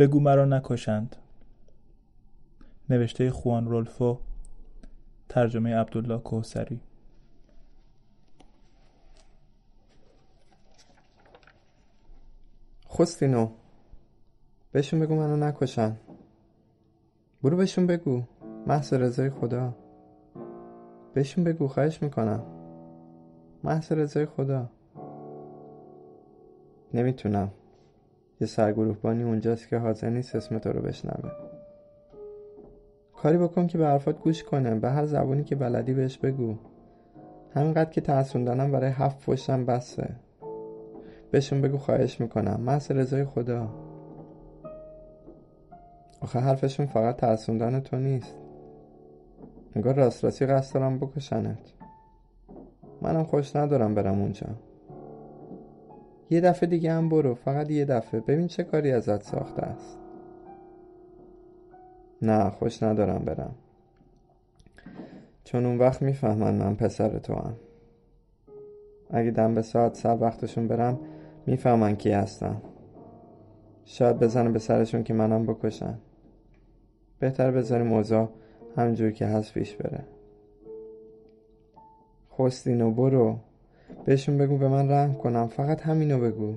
بگو مرا نکشند. نوشته خوان رولفو ترجمه عبدالله کوسری خستینو بهشون بگو منو نکشن. برو بهشون بگو محض رضای خدا. بهشون بگو خواهش می‌کنم. محض رضای خدا. نمی‌تونم. یه سرگروهبانی اونجاست که حاضر نیست اسم تو رو بشنوه. کاری بکن که به حرفات گوش کنه به هر زبونی که بلدی بهش بگو. همینقدر که ترسوندنم برای هفت پشتم بسه. بهشون بگو خواهش می‌کنم. محض رضای خدا. آخه حرفشون فقط ترسوندن تو نیست. انگار راست راستی قصد دارم بکشنت. منم خوش ندارم برم اونجا. یه دفعه دیگه هم برو فقط یه دفعه. ببین چه کاری ازت ساخته است. نه خوش ندارم برم. چون اون وقت می‌فهمن من پسر تو هم. اگه دم به ساعت سر وقتشون برم می‌فهمن کی هستم شاید بزنه به سرشون که منم بکشن. بهتر بذاریم موضوع همجور که هست پیش بره. خستینو برو. بهشون بگو به من رحم کنم. فقط همینو بگو.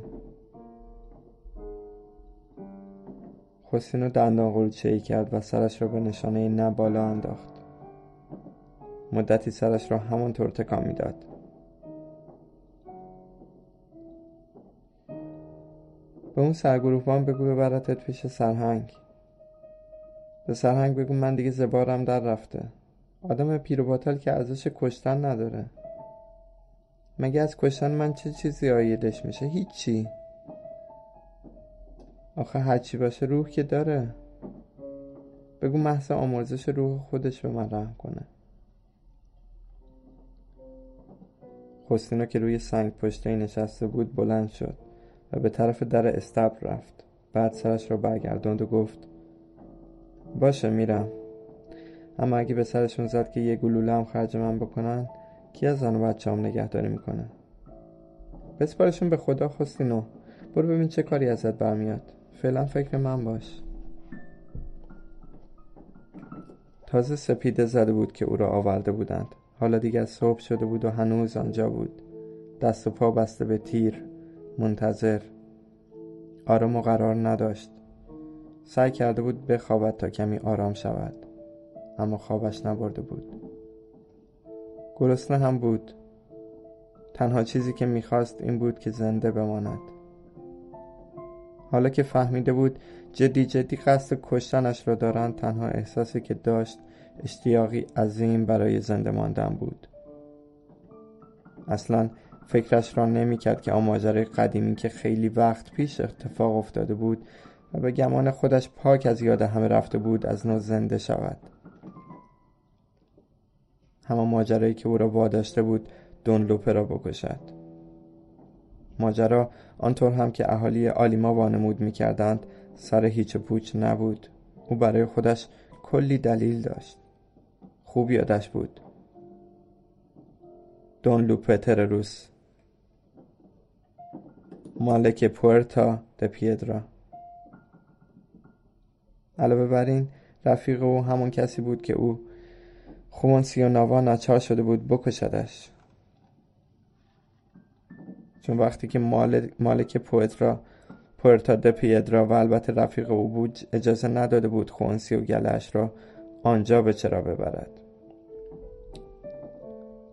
خستینو دندان قروچه ای کرد و سرش را به نشانه نه بالا انداخت. مدتی سرش را همانطور تکان می‌داد. به اون سرگروهبان بگو ببرتت پیش سرهنگ. به سرهنگ بگو من دیگه زبارم در رفته. آدم پیر و که ارزش کشتن نداره. مگه از کشتن من چه چیزی آیدش میشه؟ هیچی. آخه هرچی باشه روح که داره. بگو محض آمرزش روح خودش به من رحم کنه. خستینا که روی سنگ پشته نشسته بود بلند شد و به طرف در استبل رفت. بعد سرش را برگرداند و گفت باشه میرم. اما اگه به سرشون زد که یه گلوله هم خرج من بکنن کی از زن و هم نگهداری می‌کنه؟ بسپارشون به خدا خستینو برو ببین چه کاری ازت برمیاد. فعلا فکر من باش. تازه سپیده زده بود که او را آورده بودند. حالا دیگر صبح شده بود و هنوز آنجا بود. دست و پا بسته به تیر. منتظر. آرام و قرار نداشت. سعی کرده بود بخوابد تا کمی آرام شود. اما خوابش نبرده بود. گرسنه هم بود. تنها چیزی که می‌خواست این بود که زنده بماند. حالا که فهمیده بود جدی جدی قصد کشتنش را دارند تنها احساسی که داشت اشتیاقی عظیم برای زنده ماندن بود. اصلا فکرش را نمی‌کرد که آن ماجرای قدیمی که خیلی وقت پیش اتفاق افتاده بود و به گمان خودش پاک از یاد همه رفته بود از نو زنده شود. همان ماجرایی که او را واداشته بود دونلوپه را بکشد. ماجرا آنطور هم که اهالی آلیما وانمود می‌کردند سر هیچ پوچ نبود. او برای خودش کلی دلیل داشت. خوب یادش بود. دون لوپه ترروس. مالک پورتا د پیدرا. علاوه بر این رفیق او همون کسی بود که او خومونسی و ناوا ناچار شده بود بکشدش. چون وقتی که مالک پویترا پورتا د پیدرا و البته رفیق او بود اجازه نداده بود خونسی و گلش را آنجا به چرا ببرد.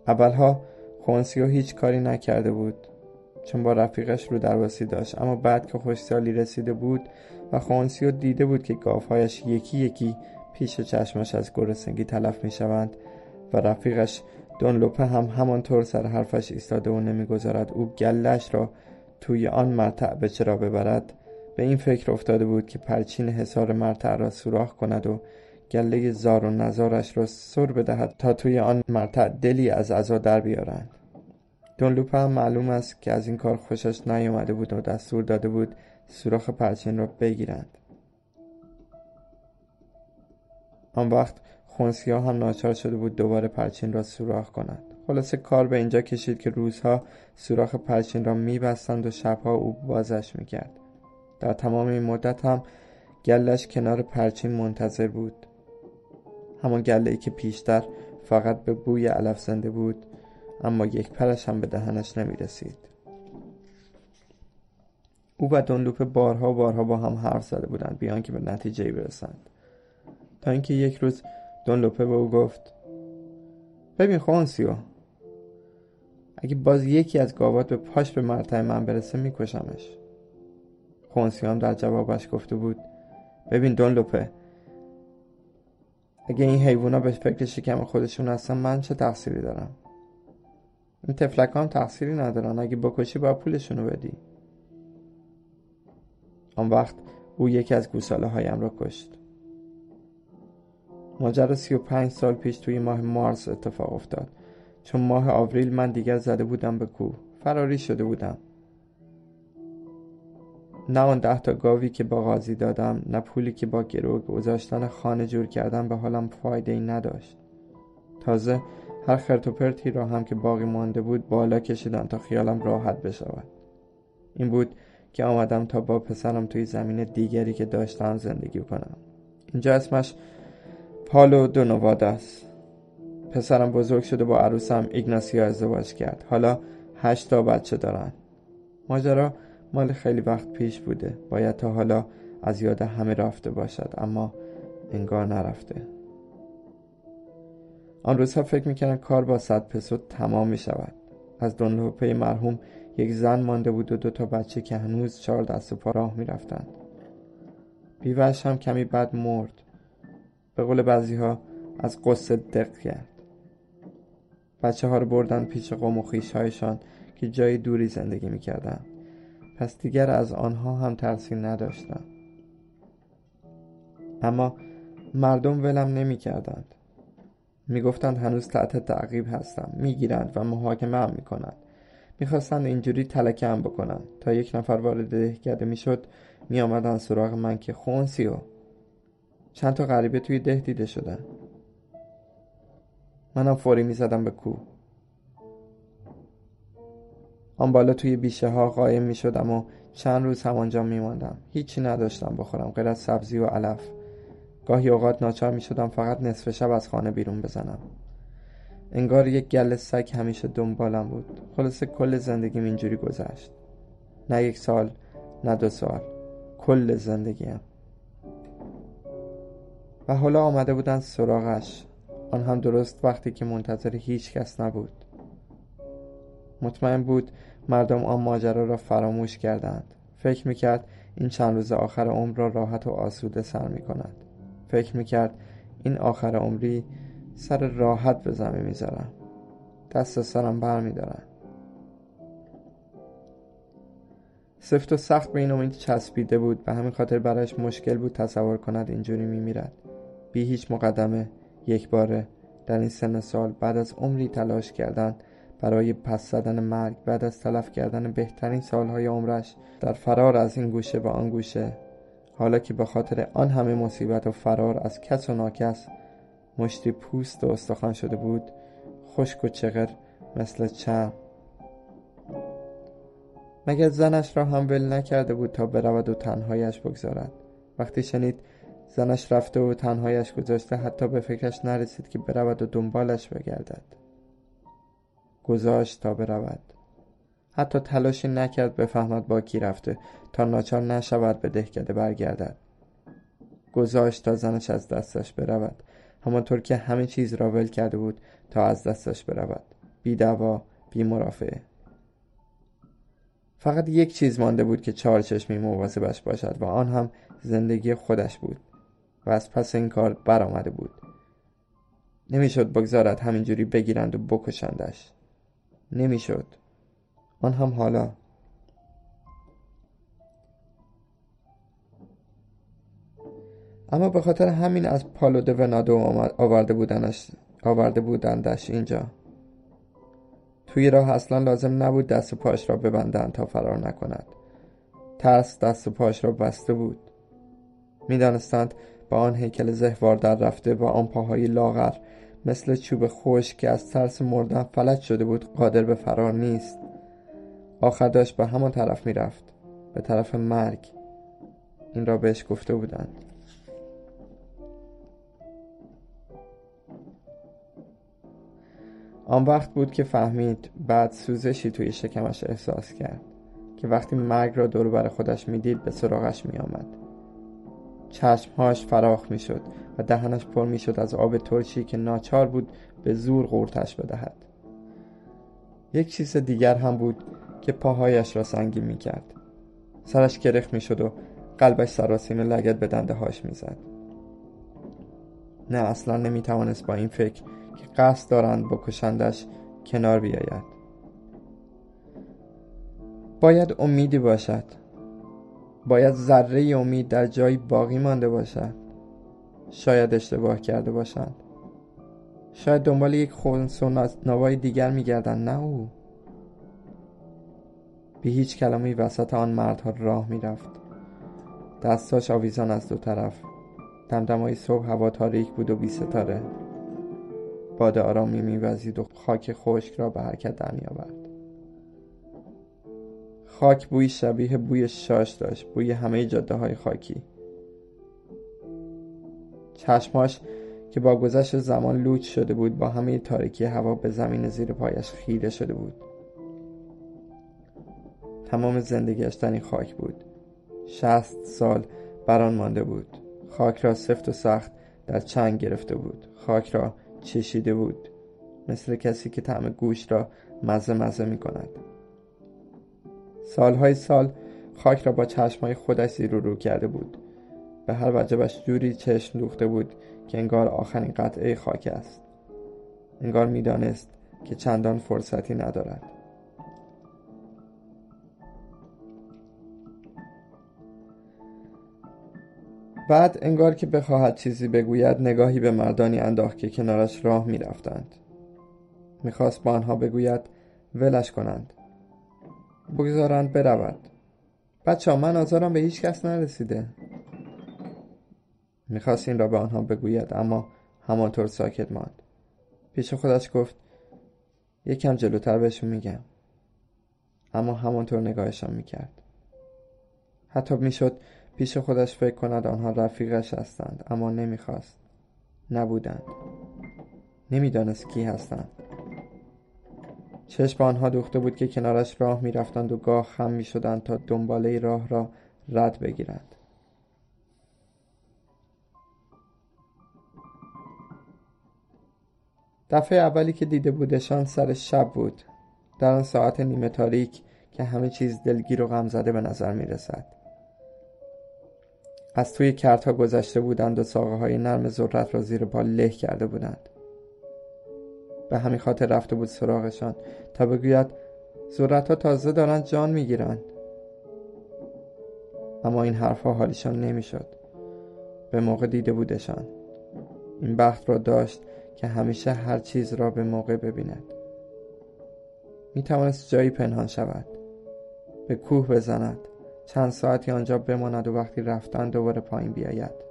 اولها خونسیو هیچ کاری نکرده بود. چون با رفیقش رو درواسی داشت. اما بعد که خوشسالی رسیده بود و خونسیو دیده بود که گافهایش یکی یکی پیش چشمش از گرسنگی تلف می شوند و رفیقش دون لوپه هم همانطور سر حرفش ایستاده و نمی‌گذارد او گلش را توی آن مرتع به چرا ببرد. به این فکر افتاده بود که پرچین حصار مرتع را سوراخ کند و گله زار و نزارش را سر بدهد تا توی آن مرتع دلی از عزا در بیارند. دون لوپه هم معلوم است که از این کار خوشش نیامده بود و دستور داده بود سوراخ پرچین را بگیرند. آن وقت خونسیا هم ناچار شده بود دوباره پرچین را سوراخ کند. خلاصه کار به اینجا کشید که روزها سوراخ پرچین را میبستند و شبها او بازش می‌کرد. در تمام این مدت هم گلش کنار پرچین منتظر بود. همان گله ای که پیشتر فقط به بوی علف زنده بود اما یک پرش هم به دهنش نمی رسید او و دنلوپه بارها و بارها با هم حرف زده بودند بیان که به نتیجه برسند. تا اینکه یک روز دونلوپه به او گفت ببین خونسیو اگه باز یکی از گاوات به پاش به مرتع من برسه میکشمش. خونسیو هم در جوابش گفته بود ببین دونلوپه اگه این حیوونا به فکر شکم خودشون هستن من چه تقصیری دارم؟ این تفلک هم تقصیری ندارن اگه بکشی باید پولشونو بدی. آن وقت او یکی از گوساله هایم را کشت. ماجرا سی و پنج سال پیش توی ماه مارس اتفاق افتاد. چون ماه آوریل من دیگر زده بودم به کوه. فراری شده بودم. نه آن ده تا گاوی که با غازی دادم نه پولی که با گرو گذاشتن خانه جور کردم به حالم فایده ای نداشت. تازه هر خرت را هم که باقی مانده بود بالا کشیدم تا خیالم راحت بشود. این بود که آمدم تا با پسرم توی زمین دیگری که داشتم زندگی کنم. اینجا اسمش پالو است. پسرم بزرگ شده با عروسم ایگناسیا ازدواج کرد. حالا هشت تا بچه دارن. ماجرا مال خیلی وقت پیش بوده. باید تا حالا از یاد همه رفته باشد اما انگار نرفته. آن روزها فکر می‌کردن کار با صد پسو تمام می‌شود. از دونلوپه مرحوم یک زن مانده بود و دو تا بچه که هنوز چهار دست و پا راه می‌رفتند. بیوهش هم کمی بد مرد. به قول بعضی ها از قصه دق کرد. بچه ها رو بردن پیش قوم و خیش هایشان که جای دوری زندگی می‌کردن. پس دیگر از آنها هم ترسی نداشتم اما مردم ولم نمی کردند می هنوز تحت تعقیب هستم. می گیرند و محاکمه هم می کنند می‌خواستند اینجوری تلکه هم بکنند. تا یک نفر وارد دهکده می‌شد می آمدن سراغ من که خونسیو چند تا غریبه توی ده دیده شدن. منم فوری می زدم به کو آن بالا توی بیشه ها قایم می شدم و چند روز همانجا می ماندم هیچی نداشتم بخورم غیر از سبزی و علف. گاهی اوقات ناچار می شدم فقط نصف شب از خانه بیرون بزنم. انگار یک گل سگ همیشه دنبالم بود. خلاصه کل زندگیم اینجوری گذشت. نه یک سال نه دو سال. کل زندگیم. حالا آمده بودن سراغش. آن هم درست وقتی که منتظر هیچ کس نبود. مطمئن بود مردم آن ماجرا را فراموش کردند. فکر می‌کرد این چند روز آخر عمر را راحت و آسوده سر می‌کند. فکر می‌کرد این آخر عمری سر راحت به زمین می‌ذارم. دست سرم بر میدارم سفت و سخت به این امید چسبیده بود. به همین خاطر برایش مشکل بود تصور کند اینجوری میمیرد. بی هیچ مقدمه یک باره در این سن سال بعد از عمری تلاش کردن برای پس زدن مرگ بعد از تلف کردن بهترین سالهای عمرش در فرار از این گوشه به آن گوشه. حالا که به خاطر آن همه مصیبت و فرار از کس و ناکس مشتی پوست و استخوان شده بود خشک و چغر مثل چرم. مگر زنش را هم ول نکرده بود تا برود و تنهایش بگذارد؟ وقتی شنید زنش رفته و تنهایش گذاشته حتی به فکرش نرسید که برود و دنبالش بگردد. گذاشت تا برود. حتی تلاشی نکرد بفهمد با کی رفته تا ناچار نشود به دهکده برگردد. گذاشت تا زنش از دستش برود. همانطور که همه چیز را ول کرده بود تا از دستش برود. بی دوا بی مرافعه. فقط یک چیز مانده بود که چهار چشمی مواظبش باشد و آن هم زندگی خودش بود. و از پس این کار برآمده بود. نمی‌شد بگذارد همینجوری بگیرند و بکشندش. نمی‌شد. آن هم حالا. اما به خاطر همین از پالو دو ونادو آورده بودنش آورده بودندش اینجا. توی راه اصلا لازم نبود دست و پاش را ببندند تا فرار نکند. ترس دست و پاش را بسته بود. می‌دانستند با آن هیکل زهوار در رفته با آن پاهای لاغر مثل چوب خوش که از ترس مردن فلج شده بود قادر به فرار نیست. آخر داشت به همان طرف می‌رفت به طرف مرگ. این را بهش گفته بودند. آن وقت بود که فهمید بعد سوزشی توی شکمش احساس کرد که وقتی مرگ را دور بر خودش می‌دید به سراغش می آمد چشمهاش فراخ می شد و دهنش پر می شد از آب ترشی که ناچار بود به زور قورتش بدهد. یک چیز دیگر هم بود که پاهایش را سنگین می کرد سرش گرخت می شد و قلبش سراسیمه لگت به دنده هاش می زد. نه اصلا نمی توانست با این فکر که قصد دارند بکشندش کنار بیاید. باید امیدی باشد. باید ذره امید در جایی باقی مانده باشد. شاید اشتباه کرده باشند. شاید دنبال یک خونس و نوای دیگر میگردند نه او. به هیچ کلمه وسط آن مردها راه می‌رفت. دستاش آویزان از دو طرف. دمدمای صبح هوا تاریک بود و بی ستاره. باد آرامی میوزید و خاک خشک را به حرکت در میآورد. خاک بوی شبیه بوی شاش داشت بوی همه جاده های خاکی. چشماش که با گذشت زمان لوچ شده بود با همه تاریکی هوا به زمین زیر پایش خیره شده بود. تمام زندگیش در این خاک بود. شست سال بران مانده بود. خاک را سفت و سخت در چنگ گرفته بود. خاک را چشیده بود مثل کسی که طعم گوش را مزه مزه می کند سالهای سال خاک را با چشمهای خودش زیر رو کرده بود. به هر وجبش جوری چشم دوخته بود که انگار آخرین قطعه خاک است. انگار می‌دانست که چندان فرصتی ندارد. بعد انگار که بخواهد چیزی بگوید نگاهی به مردانی انداخت که کنارش راه می‌رفتند. می‌خواست با آنها بگوید ولش کنند. بگذارند برود. بچه ها من آزارم به هیچ کس نرسیده. می‌خواست این را به آنها بگوید اما همانطور ساکت ماند. پیش خودش گفت یکم جلوتر بهشون میگم. اما همانطور نگاهشان می‌کرد. حتی می‌شد پیش خودش فکر کند آنها رفیقش هستند اما نمی‌خواست. نبودند. نمی‌دانست کی هستند. چشم آنها دوخته بود که کنارش راه می‌رفتند و گاه خم می‌شدند تا دنباله راه را رد بگیرند. دفعه اولی که دیده بودشان سر شب بود. در آن ساعت نیمه تاریک که همه چیز دلگیر و غمزده به نظر می رسد. از توی کردها گذشته بودند و ساقه های نرم ذرت را زیر پا له کرده بودند. به همین خاطر رفته بود سراغشان تا بگوید ذرت ها تازه دارند جان می‌گیرند اما این حرفها حالیشان نمی‌شد. به موقع دیده بودشان. این بخت را داشت که همیشه هر چیز را به موقع ببیند. می توانست جایی پنهان شود. به کوه بزند. چند ساعتی آنجا بماند و وقتی رفتن دوباره پایین بیاید.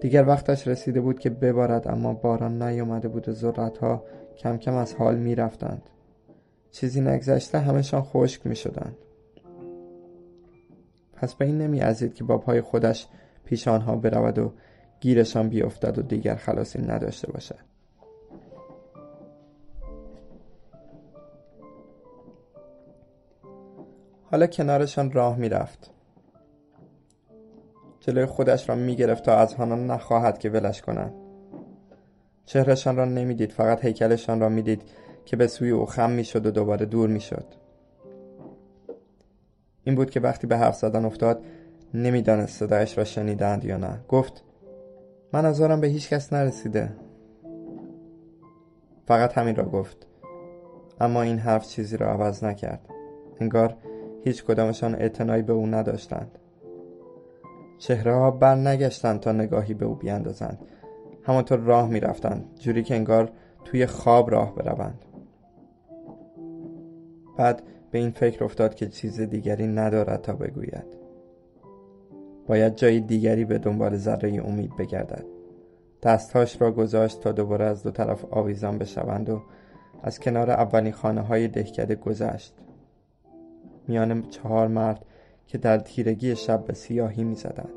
دیگر وقتش رسیده بود که ببارد اما باران نیامده بود و ذرتها کم کم از حال می رفتند. چیزی نگذشته همشان خشک می شدند. پس به این نمی ازید که با پای خودش پیش آنها برود و گیرشان بیفتد و دیگر خلاصی نداشته باشد. حالا کنارشان راه می‌رفت جلوی خودش را می‌گرفت تا از آنها نخواهد که ولش کنند چهرهشان را نمی‌دید فقط هیکلشان را می‌دید که به سوی او خم می‌شد و دوباره دور می‌شد. این بود که وقتی به حرف زدن افتاد نمی‌دانست صدایش را شنیدند یا نه. گفت من آزارم به هیچ کس نرسیده. فقط همین را گفت. اما این حرف چیزی را عوض نکرد. انگار هیچ کدامشان اعتنایی به او نداشتند. چهره ها بر نگشتند تا نگاهی به او بیاندازند. همانطور راه می‌رفتند جوری که انگار توی خواب راه بروند. بعد به این فکر افتاد که چیز دیگری ندارد تا بگوید. باید جای دیگری به دنبال ذره امید بگردد. دستهاش را گذاشت تا دوباره از دو طرف آویزان بشوند و از کنار اولین خانه های دهکده گذشت. میان چهار مرد که در تیرگی شب به سیاهی می زدند.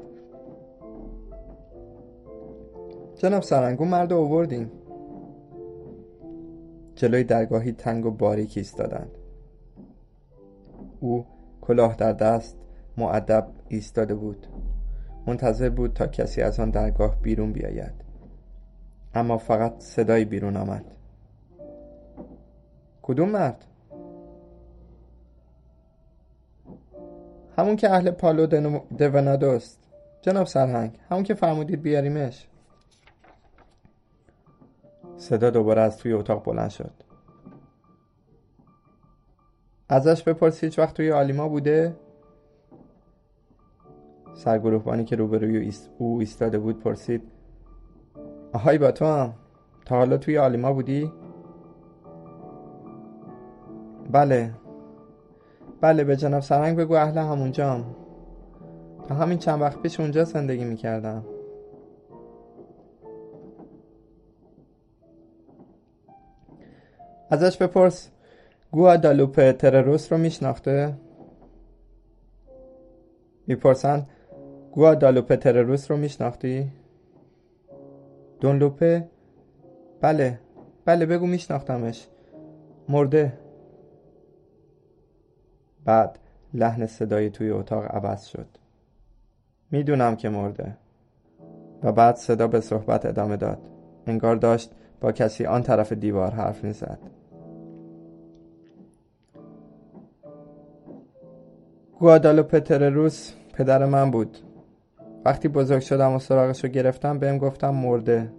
جناب سرنگون مرد اووردیم. جلوی درگاهی تنگ و باریک ایستادند. او کلاه در دست معدب ایستاده بود. منتظر بود تا کسی از آن درگاه بیرون بیاید. اما فقط صدایی بیرون آمد. کدوم مرد؟ همون که اهل پالو دونادوست جناب سرهنگ همون که فرمودید بیاریمش صدا دوباره از توی اتاق بلند شد ازش بپرس هیچ وقت توی آلیما بوده؟ سرگروهبانی که روبروی او ایستاده بود پرسید آهای با تو هم تا حالا توی آلیما بودی؟ بله بله به جناب سرنگ بگو اهل همونجام تا همین چند وقت پیش اونجا زندگی می‌کردم ازش بپرس گوادالوپه ترروس رو میشناخته؟ می‌پرسن گوادالوپه ترروس رو میشناختی؟ دونلوپه؟ بله بله بگو میشناختمش مرده بعد لحن صدای توی اتاق عوض شد. می‌دونم که مرده. و بعد صدا به صحبت ادامه داد. انگار داشت با کسی آن طرف دیوار حرف می‌زد. گوادالوپه ترروس پدر من بود. وقتی بزرگ شدم و سراغش رو گرفتم بهم گفتم مرده.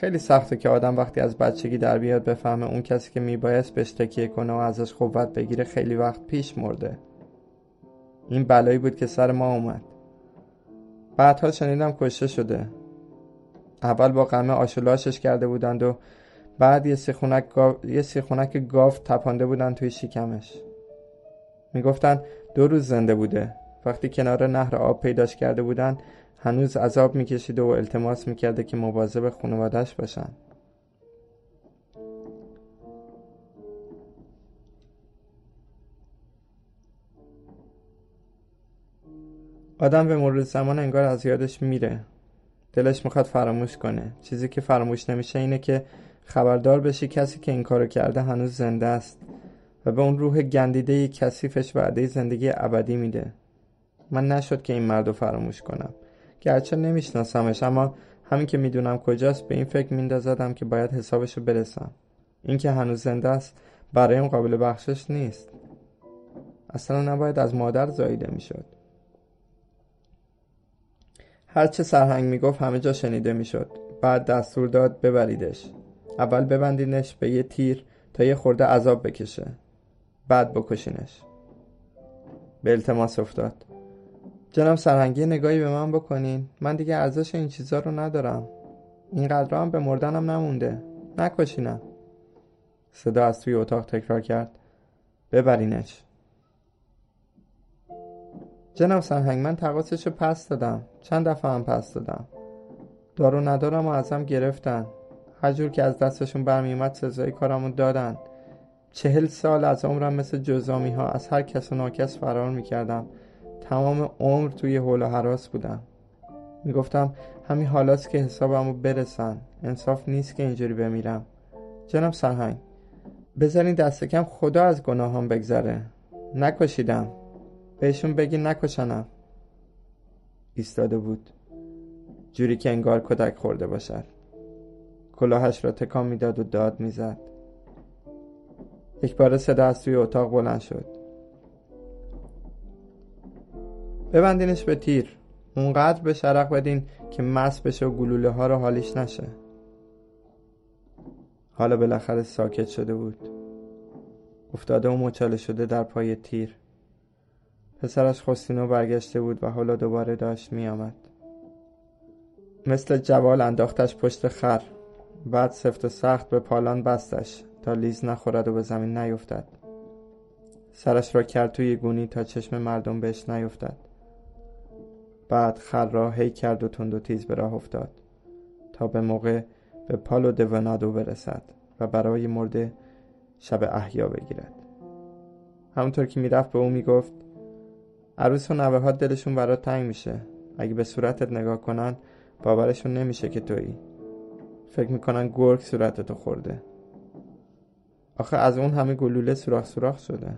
خیلی سخته که آدم وقتی از بچگی در بیاد بفهمه اون کسی که میبایست بهش تکیه کنه و ازش قوت بگیره خیلی وقت پیش مرده. این بلایی بود که سر ما اومد. بعدها شنیدم کشته شده. اول با قمه آشولاشش کرده بودند و بعد یه سیخونک گاف, یه سیخونک گاف تپانده بودن توی شکمش. می‌گفتن دو روز زنده بوده. وقتی کنار نهر آب پیداش کرده بودن هنوز عذاب میکشیده و التماس می‌کرده که مواظب خانوادش باشن. آدم به مرور زمان انگار از یادش میره. دلش می‌خواد فراموش کنه. چیزی که فراموش نمیشه اینه که خبردار بشی کسی که این کارو کرده هنوز زنده است و به اون روح گندیده کثیفش وعده زندگی ابدی میده. من نشد که این مرد رو فراموش کنم. گرچه نمیشناسمش اما همین که می‌دونم کجاست به این فکر میندازدم که باید حسابش رو برسم. اینکه هنوز زنده است برایم قابل بخشش نیست. اصلا نباید از مادر زاییده می‌شد. هرچه سرهنگ می‌گفت همه جا شنیده می‌شد. بعد دستور داد ببریدش. اول ببندینش به یه تیر تا یه خورده عذاب بکشه. بعد بکشینش. به التماس افتاد. جناب سرهنگی نگاهی به من بکنین. من دیگه ارزش این چیزا رو ندارم. اینقدر هم به مردنم نمونده. نکشینم صدا از توی اتاق تکرار کرد. ببرینش. جناب سرهنگ من تقاصش رو پس دادم. چند دفعه هم پس دادم. دارو ندارم و ازم گرفتن. هر که از دستشون برمیومد سزای کارمون دادن. چهل سال از عمرم مثل جزامی ها از هر کس و ناکس فرار می‌کردم. تمام عمر توی حول و حراس بودم. می‌گفتم همین حالاست که حسابمو برسن. انصاف نیست که اینجوری بمیرم. جناب سرهنگ بذارین دست کم خدا از گناهام بگذره. نکشیدم. بهشون بگی نکشنم. ایستاده بود. جوری که انگار کدک خورده باشد. کلاهش را تکان می‌داد و داد می‌زد. یک بار صدا از توی اتاق بلند شد. ببندینش به تیر. اونقدر به شرق بدین که مس بشه و گلوله ها رو حالیش نشه. حالا بالاخره ساکت شده بود. افتاده و مچاله شده در پای تیر. پسرش خستینو برگشته بود و حالا دوباره داشت میآمد. مثل جوال انداختش پشت خر. بعد سفت و سخت به پالان بستش تا لیز نخورد و به زمین نیفتد. سرش را کرد توی گونی تا چشم مردم بهش نیفتد. بعد خر را هی کرد و تند و تیز به راه افتاد تا به موقع به پالو دونادو برسد و برای مرده شب احیا بگیرد. همونطور که می‌رفت به او می‌گفت عروس و نوه ها دلشون برات تنگ میشه. اگه به صورتت نگاه کنن باورشون نمیشه که تویی. فکر می‌کنن گرگ صورتتو خورده. آخه از اون همه گلوله سوراخ سوراخ شده.